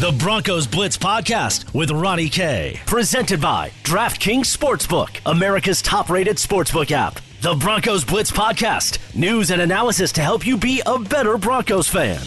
The Broncos Blitz Podcast with Ronnie K. Presented by DraftKings Sportsbook, America's top rated sportsbook app. The Broncos Blitz Podcast. News and analysis to help you be a better Broncos fan.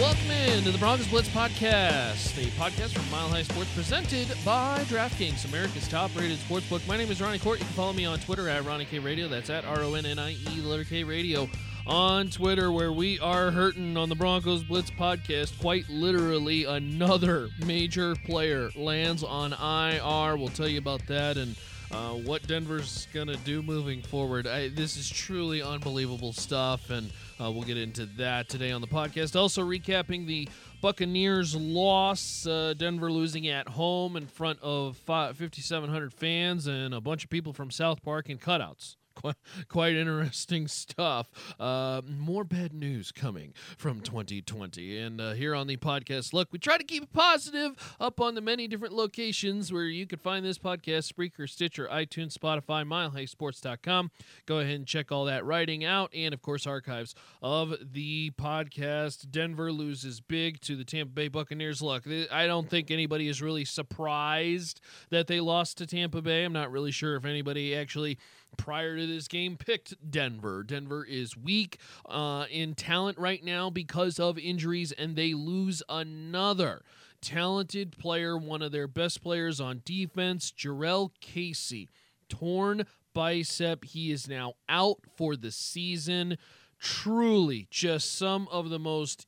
Welcome in to the Broncos Blitz Podcast, a podcast from Mile High Sports presented by DraftKings, America's top rated sportsbook. My name is Ronnie Court. You can follow me on Twitter at Ronnie K Radio. That's at R O N N I E, letter K Radio on Twitter, where we are hurting on the Broncos Blitz podcast. Quite literally, another major player lands on IR. We'll tell you about that and uh, what Denver's going to do moving forward. I, this is truly unbelievable stuff, and uh, we'll get into that today on the podcast. Also, recapping the Buccaneers loss, uh, Denver losing at home in front of 5,700 fans and a bunch of people from South Park and cutouts quite, quite interesting stuff. Uh, more bad news coming from 2020. And uh, here on the podcast, look, we try to keep it positive up on the many different locations where you can find this podcast Spreaker, Stitcher, iTunes, Spotify, milehighsports.com. Go ahead and check all that writing out. And of course, archives of the podcast. Denver loses big to the Tampa Bay Buccaneers. Look, I don't think anybody is really surprised that they lost to Tampa Bay. I'm not really sure if anybody actually prior to this game picked Denver. Denver is weak uh, in talent right now because of injuries, and they lose another talented player, one of their best players on defense, Jurrell Casey. Torn bicep. He is now out for the season. Truly, just some of the most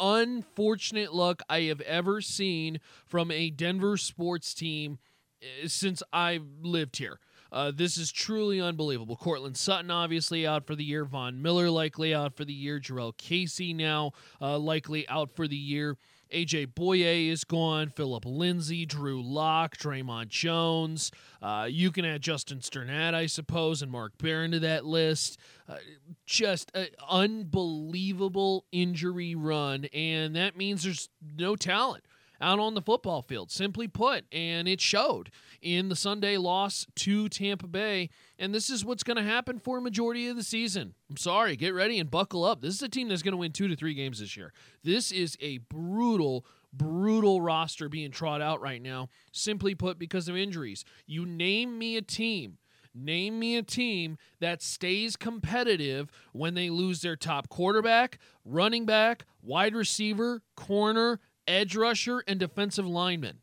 unfortunate luck I have ever seen from a Denver sports team eh, since I've lived here. Uh, this is truly unbelievable. Courtland Sutton obviously out for the year. Von Miller likely out for the year. Jurrell Casey now uh, likely out for the year. AJ Bouye is gone. Philip Lindsay, Drew Lock, Dre'Mont Jones. Uh, you can add Justin Strnad, I suppose, and Mark Barron to that list. Uh, just an unbelievable injury run, and that means there's no talent out on the football field, simply put. And it showed in the Sunday loss to Tampa Bay. And this is what's going to happen for a majority of the season. I'm sorry, get ready and buckle up. This is a team that's going to win two to three games this year. This is a brutal, brutal roster being trot out right now, simply put, because of injuries. You name me a team. Name me a team that stays competitive when they lose their top quarterback, running back, wide receiver, corner, edge rusher, and defensive lineman.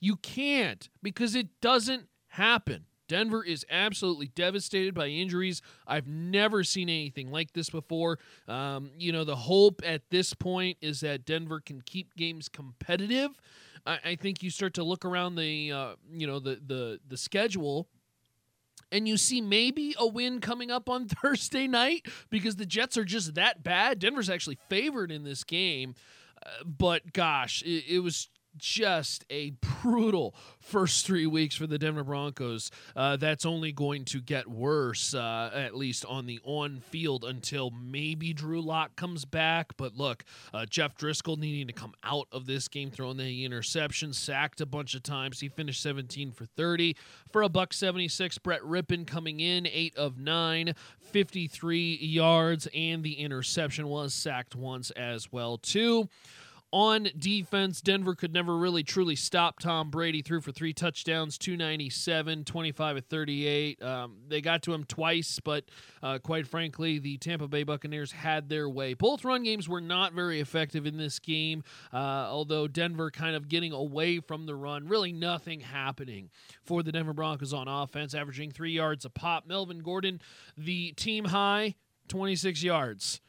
You can't because it doesn't happen. Denver is absolutely devastated by injuries. I've never seen anything like this before. Um, you know, the hope at this point is that Denver can keep games competitive. I, I think you start to look around the, uh, you know, the the the schedule and you see maybe a win coming up on Thursday night because the Jets are just that bad. Denver's actually favored in this game but gosh, it, it was just a brutal first three weeks for the Denver Broncos. Uh, that's only going to get worse, uh, at least on the on field, until maybe Drew Lock comes back. But look, uh, Jeff Driskel needing to come out of this game, throwing the interception, sacked a bunch of times. He finished 17 for 30 for a buck 76. Brett Rypien coming in, eight of nine, 53 yards, and the interception was sacked once as well too. On defense, Denver could never really truly stop Tom Brady. Threw for three touchdowns, 297, 25 at 38. Um, they got to him twice, but uh, quite frankly, the Tampa Bay Buccaneers had their way. Both run games were not very effective in this game, uh, although Denver kind of getting away from the run. Really nothing happening for the Denver Broncos on offense, averaging three yards a pop. Melvin Gordon, the team high, 26 yards.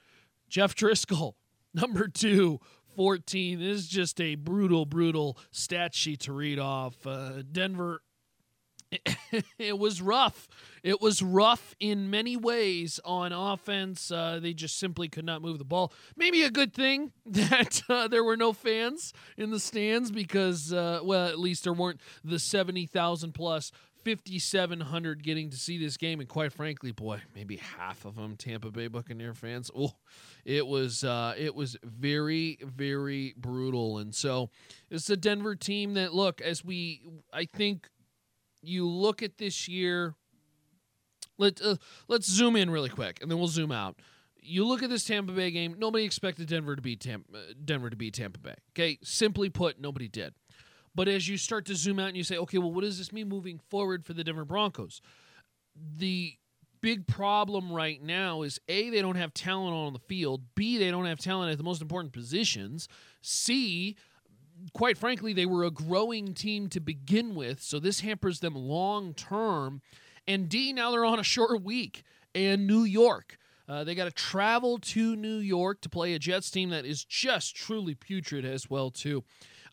Jeff Driskel, number two, 14. This is just a brutal, brutal stat sheet to read off. Uh, Denver, it was rough. It was rough in many ways on offense. Uh, they just simply could not move the ball. Maybe a good thing that uh, there were no fans in the stands because, uh, well, at least there weren't the 70,000 plus 5,700 getting to see this game, and quite frankly, boy, maybe half of them Tampa Bay Buccaneer fans. Oh, it was uh, it was very very brutal, and so it's a Denver team that look as we I think you look at this year. Let uh, let's zoom in really quick, and then we'll zoom out. You look at this Tampa Bay game. Nobody expected Denver to beat Tampa, Denver to beat Tampa Bay. Okay, simply put, nobody did. But as you start to zoom out and you say, okay, well, what does this mean moving forward for the Denver Broncos? The big problem right now is A, they don't have talent on the field. B, they don't have talent at the most important positions. C, quite frankly, they were a growing team to begin with. So this hampers them long term. And D, now they're on a short week and New York. Uh, they got to travel to New York to play a Jets team that is just truly putrid as well too.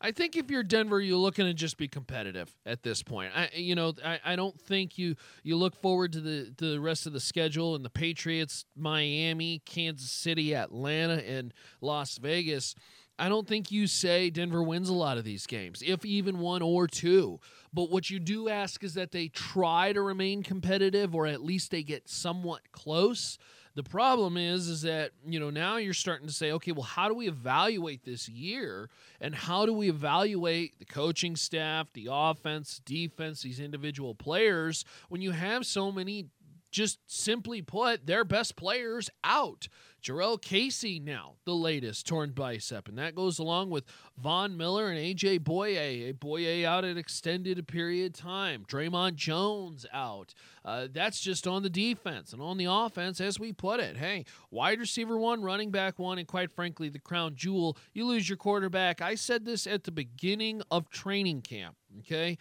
I think if you're Denver, you're looking to just be competitive at this point. I, you know, I, I don't think you you look forward to the to the rest of the schedule and the Patriots, Miami, Kansas City, Atlanta, and Las Vegas. I don't think you say Denver wins a lot of these games, if even one or two. But what you do ask is that they try to remain competitive or at least they get somewhat close. The problem is is that, you know, now you're starting to say, okay, well, how do we evaluate this year? And how do we evaluate the coaching staff, the offense, defense, these individual players when you have so many just simply put, their best players out. Jurrell Casey now, the latest torn bicep, and that goes along with Von Miller and AJ Bouye. Bouye out at extended period time. Dre'Mont Jones out. Uh, that's just on the defense and on the offense, as we put it. Hey, wide receiver one, running back one, and quite frankly, the crown jewel. You lose your quarterback. I said this at the beginning of training camp. Okay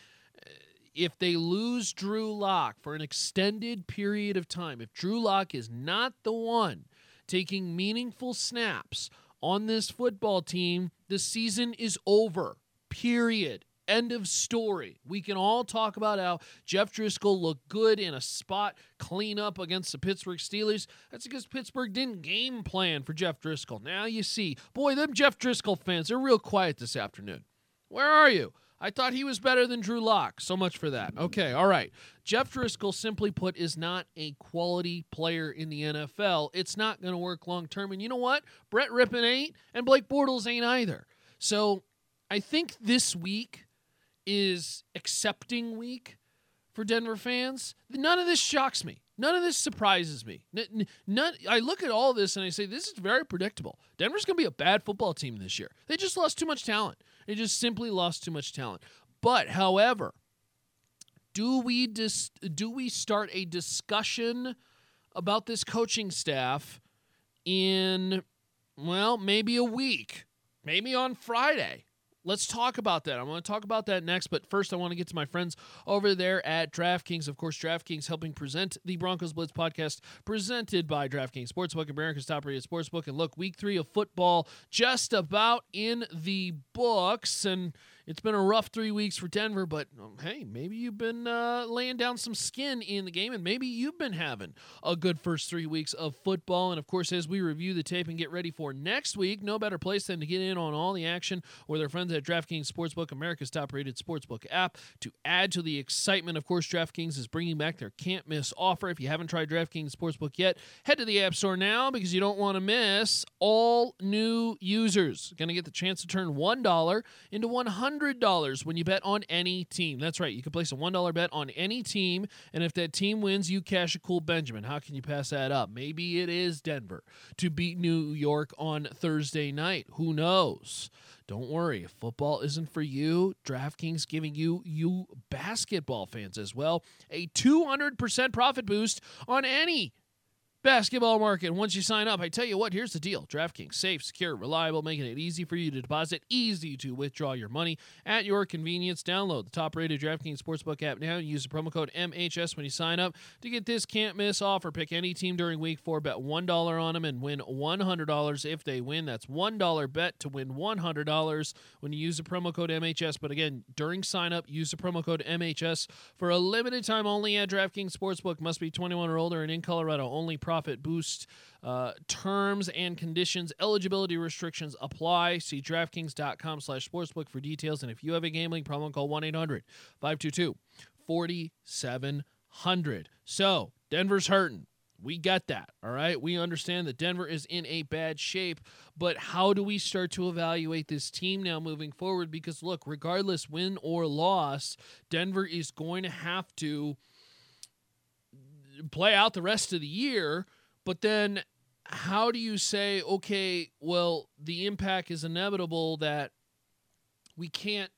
if they lose Drew Lock for an extended period of time, if Drew Lock is not the one taking meaningful snaps on this football team, the season is over. Period. End of story. We can all talk about how Jeff Driskel looked good in a spot cleanup against the Pittsburgh Steelers. That's because Pittsburgh didn't game plan for Jeff Driskel. Now you see, boy, them Jeff Driskel fans, they're real quiet this afternoon. Where are you? I thought he was better than Drew Lock. So much for that. Okay, all right. Jeff Driskel, simply put, is not a quality player in the NFL. It's not going to work long term. And you know what? Brett Rypien ain't, and Blake Bortles ain't either. So I think this week is accepting week for Denver fans. None of this shocks me. None of this surprises me. None, I look at all this and I say this is very predictable. Denver's going to be a bad football team this year. They just lost too much talent. They just simply lost too much talent. But however, do we dis- do we start a discussion about this coaching staff in well, maybe a week, maybe on Friday? Let's talk about that. I'm going to talk about that next, but first I want to get to my friends over there at DraftKings. Of course, DraftKings helping present the Broncos Blitz podcast presented by DraftKings Sportsbook, America's top-rated sportsbook. And look, week 3 of football just about in the books and it's been a rough three weeks for Denver, but um, hey, maybe you've been uh, laying down some skin in the game, and maybe you've been having a good first three weeks of football. And of course, as we review the tape and get ready for next week, no better place than to get in on all the action with our friends at DraftKings Sportsbook, America's top-rated sportsbook app. To add to the excitement, of course, DraftKings is bringing back their can't-miss offer. If you haven't tried DraftKings Sportsbook yet, head to the App Store now because you don't want to miss all new users. Going to get the chance to turn one dollar into one hundred $100 when you bet on any team. That's right. You can place a $1 bet on any team, and if that team wins, you cash a cool Benjamin. How can you pass that up? Maybe it is Denver to beat New York on Thursday night. Who knows? Don't worry, if football isn't for you, DraftKings giving you you basketball fans as well a 200% profit boost on any basketball market. Once you sign up, I tell you what, here's the deal DraftKings, safe, secure, reliable, making it easy for you to deposit, easy to withdraw your money at your convenience. Download the top rated DraftKings Sportsbook app now use the promo code MHS when you sign up to get this can't miss offer. Pick any team during week four, bet $1 on them, and win $100 if they win. That's $1 bet to win $100 when you use the promo code MHS. But again, during sign up, use the promo code MHS for a limited time only at DraftKings Sportsbook. Must be 21 or older and in Colorado only profit boost. Uh, terms and conditions, eligibility restrictions apply. See DraftKings.com slash sportsbook for details. And if you have a gambling problem, call 1 800 522 4700. So, Denver's hurting. We get that. All right. We understand that Denver is in a bad shape, but how do we start to evaluate this team now moving forward? Because, look, regardless, win or loss, Denver is going to have to play out the rest of the year. But then how do you say, okay, well, the impact is inevitable that we can't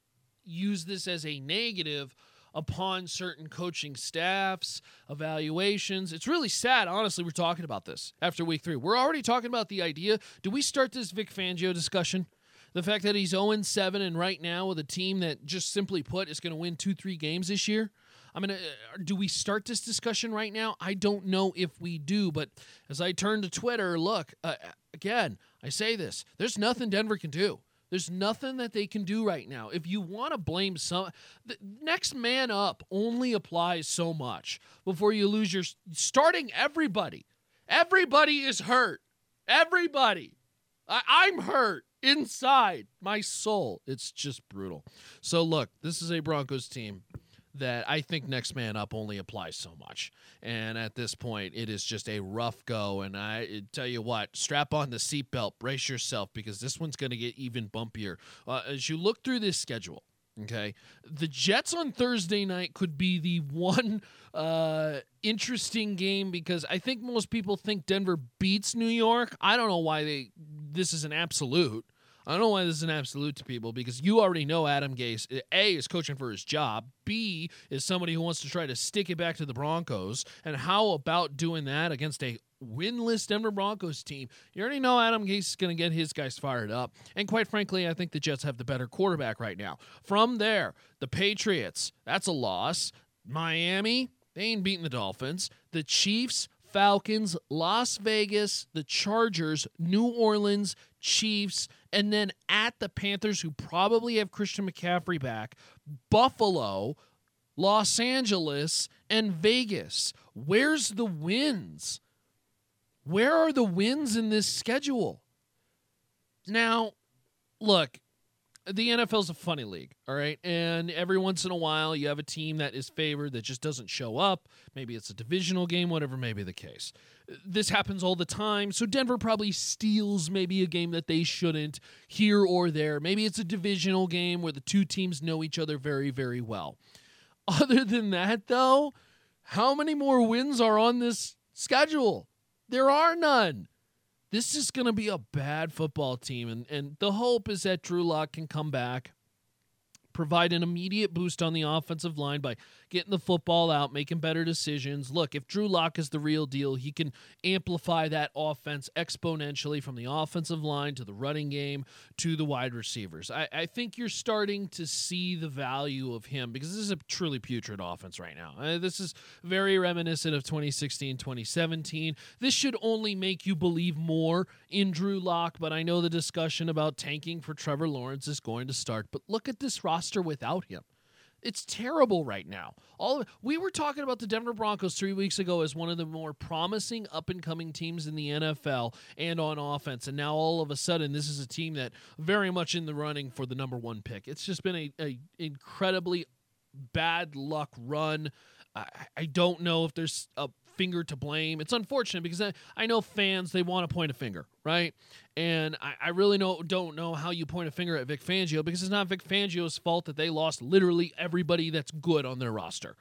use this as a negative upon certain coaching staffs, evaluations. It's really sad, honestly, we're talking about this after week three. We're already talking about the idea. Do we start this Vic Fangio discussion? The fact that he's 0 7 and right now with a team that just simply put is going to win two, three games this year. I mean, uh, do we start this discussion right now? I don't know if we do, but as I turn to Twitter, look, uh, again, I say this there's nothing Denver can do. There's nothing that they can do right now. If you want to blame some, the next man up only applies so much before you lose your starting everybody. Everybody is hurt. Everybody. I, I'm hurt inside my soul. It's just brutal. So, look, this is a Broncos team that I think next man up only applies so much. And at this point, it is just a rough go. And I tell you what, strap on the seatbelt, brace yourself, because this one's going to get even bumpier. Uh, as you look through this schedule, Okay. The Jets on Thursday night could be the one uh, interesting game because I think most people think Denver beats New York. I don't know why they this is an absolute. I don't know why this is an absolute to people because you already know Adam Gase, A, is coaching for his job. B, is somebody who wants to try to stick it back to the Broncos. And how about doing that against a winless Denver Broncos team? You already know Adam Gase is going to get his guys fired up. And quite frankly, I think the Jets have the better quarterback right now. From there, the Patriots, that's a loss. Miami, they ain't beating the Dolphins. The Chiefs, Falcons, Las Vegas, the Chargers, New Orleans, Chiefs, and then at the Panthers, who probably have Christian McCaffrey back, Buffalo, Los Angeles, and Vegas. Where's the wins? Where are the wins in this schedule? Now, look, the NFL is a funny league, all right? And every once in a while, you have a team that is favored that just doesn't show up. Maybe it's a divisional game, whatever may be the case. This happens all the time. So Denver probably steals maybe a game that they shouldn't here or there. Maybe it's a divisional game where the two teams know each other very, very well. Other than that, though, how many more wins are on this schedule? There are none this is going to be a bad football team. And, and the hope is that Drew Lock can come back, provide an immediate boost on the offensive line by getting the football out, making better decisions. Look, if Drew Lock is the real deal, he can amplify that offense exponentially from the offensive line to the running game to the wide receivers. I, I think you're starting to see the value of him because this is a truly putrid offense right now. Uh, this is very reminiscent of 2016, 2017. This should only make you believe more in Drew Lock, but I know the discussion about tanking for Trevor Lawrence is going to start. But look at this roster without him. It's terrible right now. All we were talking about the Denver Broncos three weeks ago as one of the more promising up and coming teams in the NFL and on offense, and now all of a sudden this is a team that very much in the running for the number one pick. It's just been a, a incredibly bad luck run. I, I don't know if there's a finger to blame. It's unfortunate because I, I know fans they want to point a finger, right? And I, I really know, don't know how you point a finger at Vic Fangio because it's not Vic Fangio's fault that they lost literally everybody that's good on their roster.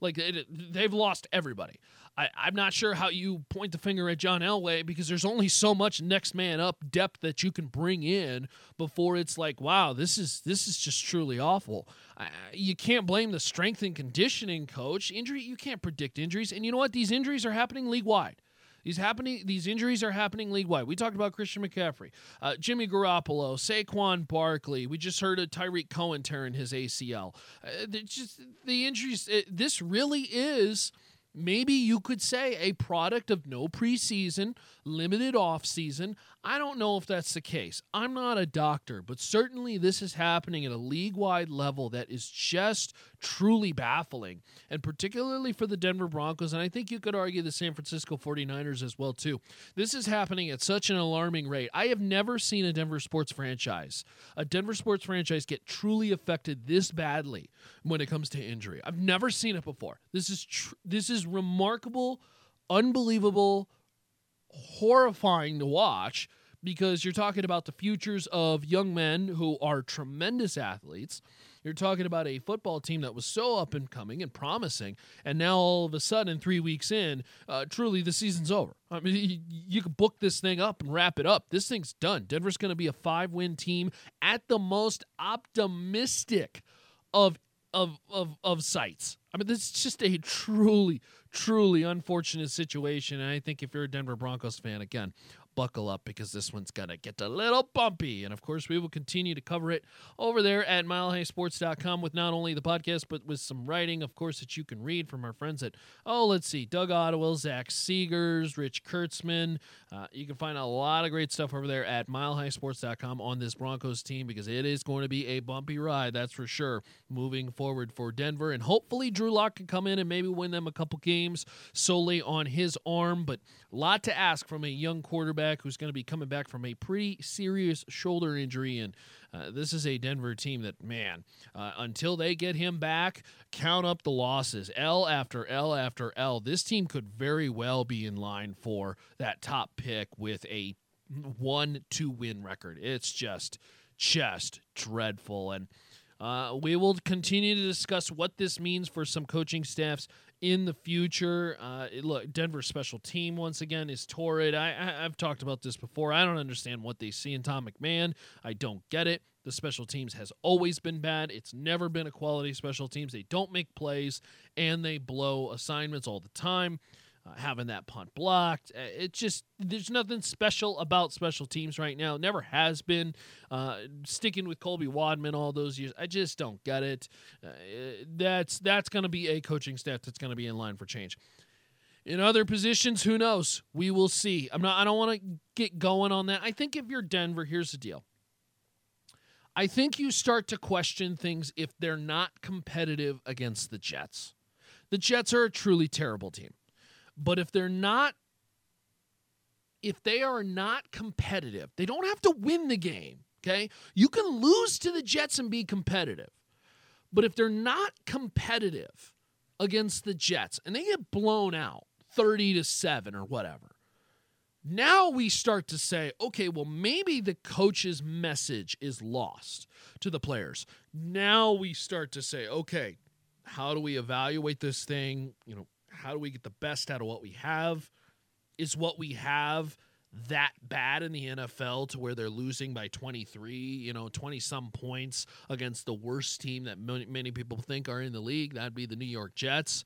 Like it, they've lost everybody. I, I'm not sure how you point the finger at John Elway because there's only so much next man up depth that you can bring in before it's like, wow, this is this is just truly awful. I, you can't blame the strength and conditioning coach. Injury, you can't predict injuries, and you know what? These injuries are happening league wide. These happening. These injuries are happening league wide. We talked about Christian McCaffrey, uh, Jimmy Garoppolo, Saquon Barkley. We just heard of Tarik Cohen tearing his ACL. Uh, just the injuries. It, this really is maybe you could say a product of no preseason, limited offseason. I don't know if that's the case. I'm not a doctor, but certainly this is happening at a league wide level that is just truly baffling, and particularly for the Denver Broncos. And I think you could argue the San Francisco 49ers as well, too. This is happening at such an alarming rate. I have never seen a Denver sports franchise, a Denver sports franchise, get truly affected this badly when it comes to injury. I've never seen it before. This is tr- this is remarkable, unbelievable, horrifying to watch because you're talking about the futures of young men who are tremendous athletes. You're talking about a football team that was so up and coming and promising, and now all of a sudden, three weeks in, uh, truly the season's over. I mean, you, can book this thing up and wrap it up. This thing's done. Denver's going to be a five-win team at the most optimistic of of of of sites. I mean, this is just a truly, truly unfortunate situation. And I think if you're a Denver Broncos fan, again, buckle up because this one's going to get a little bumpy. And of course, we will continue to cover it over there at milehighsports.com with not only the podcast, but with some writing, of course, that you can read from our friends at, oh, let's see, Doug Ottewill, Zach Segars, Rich Kurtzman. Uh, you can find a lot of great stuff over there at milehighsports.com on this Broncos team because it is going to be a bumpy ride, that's for sure, moving forward for Denver. And hopefully, Drew Lock can come in and maybe win them a couple games solely on his arm. But a lot to ask from a young quarterback quarterback who's going to be coming back from a pretty serious shoulder injury. And uh, this is a Denver team that, man, uh, until they get him back, count up the losses L after L after L. This team could very well be in line for that top pick with a one two win record. It's just, just dreadful. And uh, we will continue to discuss what this means for some coaching staffs in the future. Uh, look, Denver's special team once again is torrid. I, I have talked about this before. I don't understand what they see in Tom McMahon. I don't get it. The special teams has always been bad. It's never been a quality special teams. They don't make plays and they blow assignments all the time uh, having that punt blocked. Uh, it just there's nothing special about special teams right now. Never has been. Uh, sticking with Colby Wadman all those years, I just don't get it. Uh, that's that's going to be a coaching staff that's going to be in line for change. In other positions, who knows? We will see. I'm not. I don't want to get going on that. I think if you're Denver, here's the deal. I think you start to question things if they're not competitive against the Jets. The Jets are a truly terrible team. But if they're not if they are not competitive, they don't have to win the game, okay? You can lose to the Jets and be competitive. But if they're not competitive against the Jets and they get blown out 30 to 7 or whatever. Now we start to say, okay, well, maybe the coach's message is lost to the players. Now we start to say, okay, how do we evaluate this thing? You know, how do we get the best out of what we have? Is what we have that bad in the NFL to where they're losing by 23, you know, 20 some points against the worst team that many people think are in the league? That'd be the New York Jets.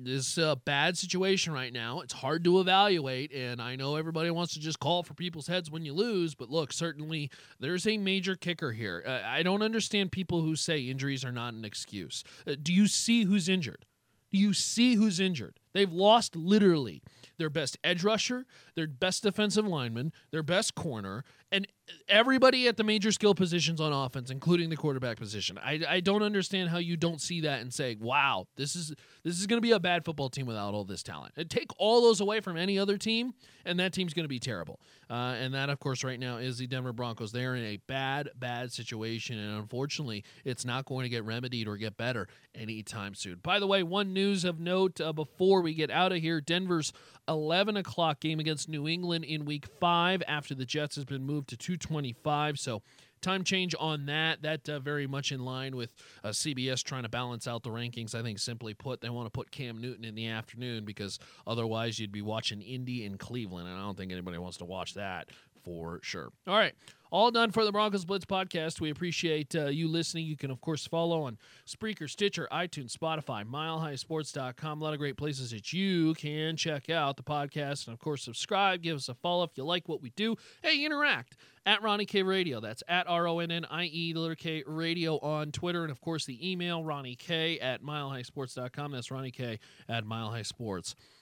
This is a bad situation right now. It's hard to evaluate, and I know everybody wants to just call for people's heads when you lose, but look, certainly there's a major kicker here. Uh, I don't understand people who say injuries are not an excuse. Uh, do you see who's injured? You see who's injured? They've lost literally their best edge rusher, their best defensive lineman, their best corner, and everybody at the major skill positions on offense, including the quarterback position. I, I don't understand how you don't see that and say, "Wow, this is this is going to be a bad football team without all this talent." And take all those away from any other team, and that team's going to be terrible. Uh, and that, of course, right now is the Denver Broncos. They're in a bad, bad situation, and unfortunately, it's not going to get remedied or get better anytime soon. By the way, one news of note uh, before we get out of here: Denver's 11 o'clock game against New England in Week Five after the Jets has been moved to 225. So time change on that. That uh, very much in line with uh, CBS trying to balance out the rankings. I think simply put, they want to put Cam Newton in the afternoon because otherwise you'd be watching Indy and Cleveland, and I don't think anybody wants to watch that for sure. All right. All done for the Broncos Blitz podcast. We appreciate uh, you listening. You can, of course, follow on Spreaker, Stitcher, iTunes, Spotify, milehighsports.com. A lot of great places that you can check out the podcast. And, of course, subscribe. Give us a follow if you like what we do. Hey, interact at Ronnie K Radio. That's at R O N N I E K Radio on Twitter. And, of course, the email, Ronnie K at milehighsports.com. That's Ronnie K at milehighsports.com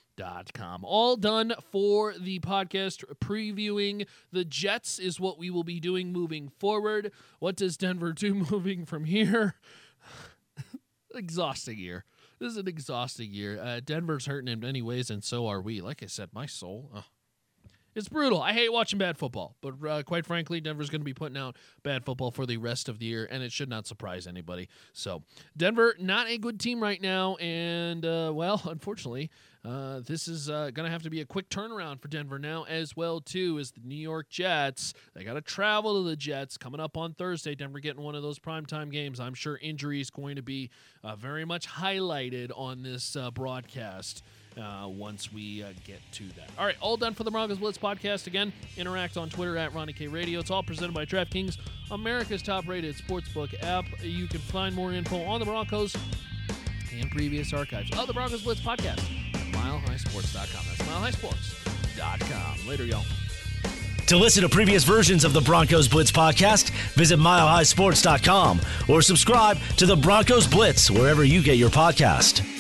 com. All done for the podcast previewing the Jets is what we will be doing moving forward. What does Denver do moving from here? exhausting year. This is an exhausting year. Uh, Denver's hurting in many ways, and so are we. Like I said, my soul. Uh, it's brutal. I hate watching bad football, but uh, quite frankly, Denver's going to be putting out bad football for the rest of the year, and it should not surprise anybody. So, Denver, not a good team right now, and uh, well, unfortunately, uh, this is uh, going to have to be a quick turnaround for Denver now, as well too as the New York Jets. They got to travel to the Jets coming up on Thursday. Denver getting one of those primetime games. I'm sure injury is going to be uh, very much highlighted on this uh, broadcast uh, once we get to that. All right, all done for the Broncos Blitz podcast. Again, interact on Twitter at Ronnie K Radio. It's all presented by DraftKings, America's top-rated sportsbook app. You can find more info on the Broncos and previous archives of the Broncos Blitz podcast milehighsports.com. That's milehighsports.com. Later, y'all. To listen to previous versions of the Broncos Blitz podcast, visit milehighsports.com or subscribe to the Broncos Blitz wherever you get your podcast.